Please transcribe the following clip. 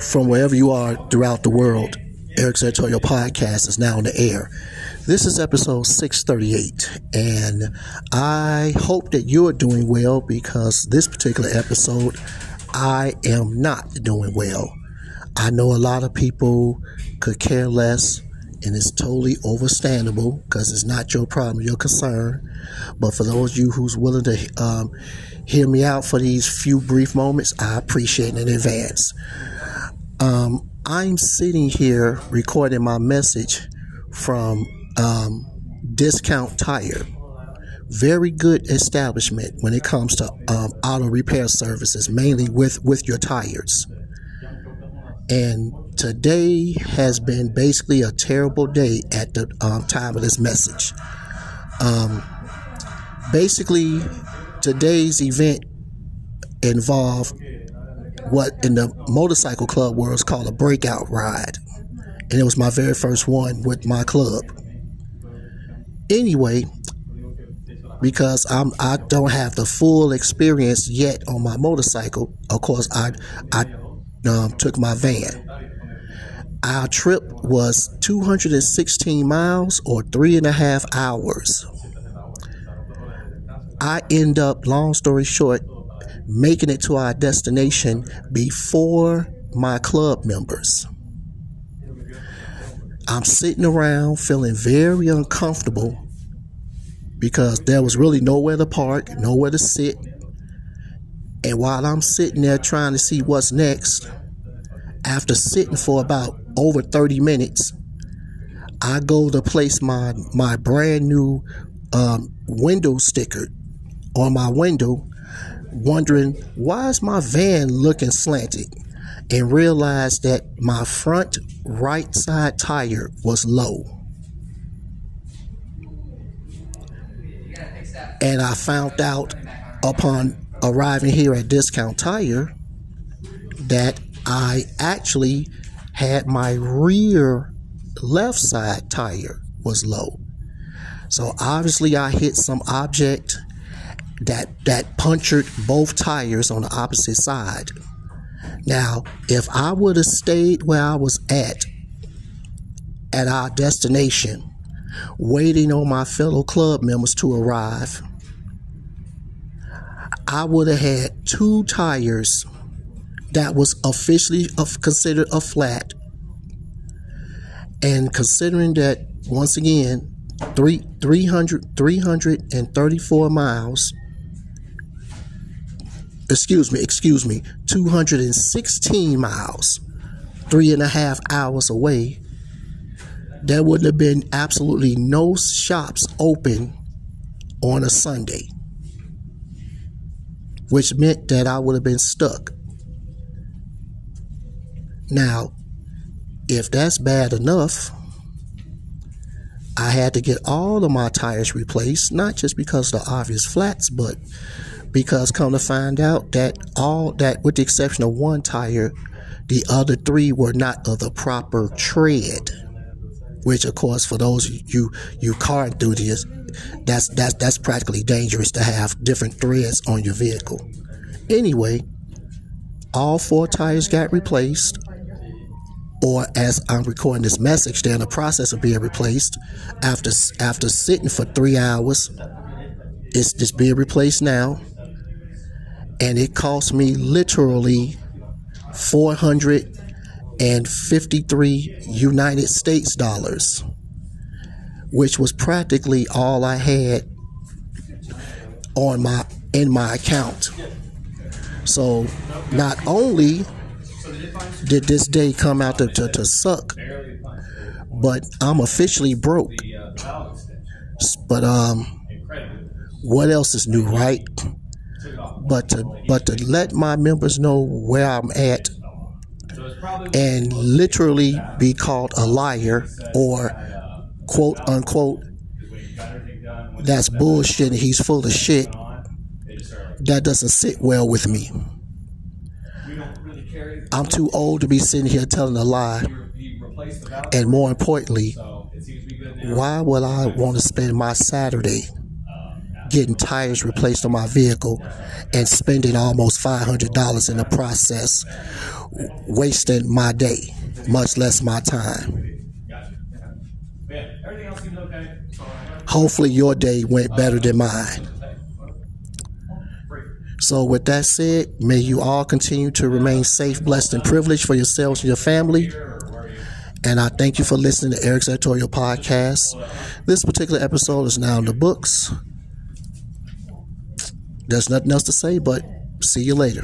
from wherever you are throughout the world. Eric Santoyo podcast is now on the air. This is episode 638, and I hope that you're doing well because this particular episode, I am not doing well. I know a lot of people could care less, and it's totally understandable because it's not your problem, your concern. But for those of you who's willing to um, hear me out for these few brief moments, I appreciate it in advance. Um, I'm sitting here recording my message from um, Discount Tire. Very good establishment when it comes to um, auto repair services, mainly with, with your tires. And today has been basically a terrible day at the um, time of this message. Um, basically, today's event involved what in the motorcycle club world is called a breakout ride. And it was my very first one with my club. Anyway, because I'm I don't have the full experience yet on my motorcycle. Of course, I I um, took my van. Our trip was 216 miles or three and a half hours. I end up, long story short, making it to our destination before my club members. I'm sitting around feeling very uncomfortable because there was really nowhere to park, nowhere to sit. And while I'm sitting there trying to see what's next, after sitting for about over 30 minutes, I go to place my, my brand new um, window sticker on my window wondering why is my van looking slanted and realized that my front right side tire was low. And I found out upon arriving here at Discount Tire that I actually had my rear left side tire was low. So obviously I hit some object that that punctured both tires on the opposite side. Now, if I would have stayed where I was at at our destination, waiting on my fellow club members to arrive, I would have had two tires that was officially considered a flat. And considering that, once again, three, 300, 334 miles excuse me, excuse me, 216 miles, three and a half hours away, there wouldn't have been absolutely no shops open on a Sunday, which meant that I would have been stuck. Now, if that's bad enough, I had to get all of my tires replaced, not just because of the obvious flats, but because come to find out that all that with the exception of one tire the other three were not of the proper tread which of course for those you you car enthusiasts that's that's that's practically dangerous to have different threads on your vehicle. Anyway all four tires got replaced or as I'm recording this message, they're in the process of being replaced. After after sitting for three hours, it's just being replaced now and it cost me literally 453 United States dollars, which was practically all I had on my in my account. So not only did this day come out to, to, to suck, but I'm officially broke. But um what else is new, right? but to but to let my members know where I'm at and literally be called a liar or quote unquote that's bullshit and he's full of shit that doesn't sit well with me i'm too old to be sitting here telling a lie and more importantly why would i want to spend my saturday getting tires replaced on my vehicle and spending almost $500 in the process, wasting my day, much less my time. Hopefully, your day went better than mine. So, with that said, may you all continue to remain safe, blessed, and privileged for yourselves and your family. And I thank you for listening to Eric's Editorial Podcast. This particular episode is now in the books. There's nothing else to say, but see you later.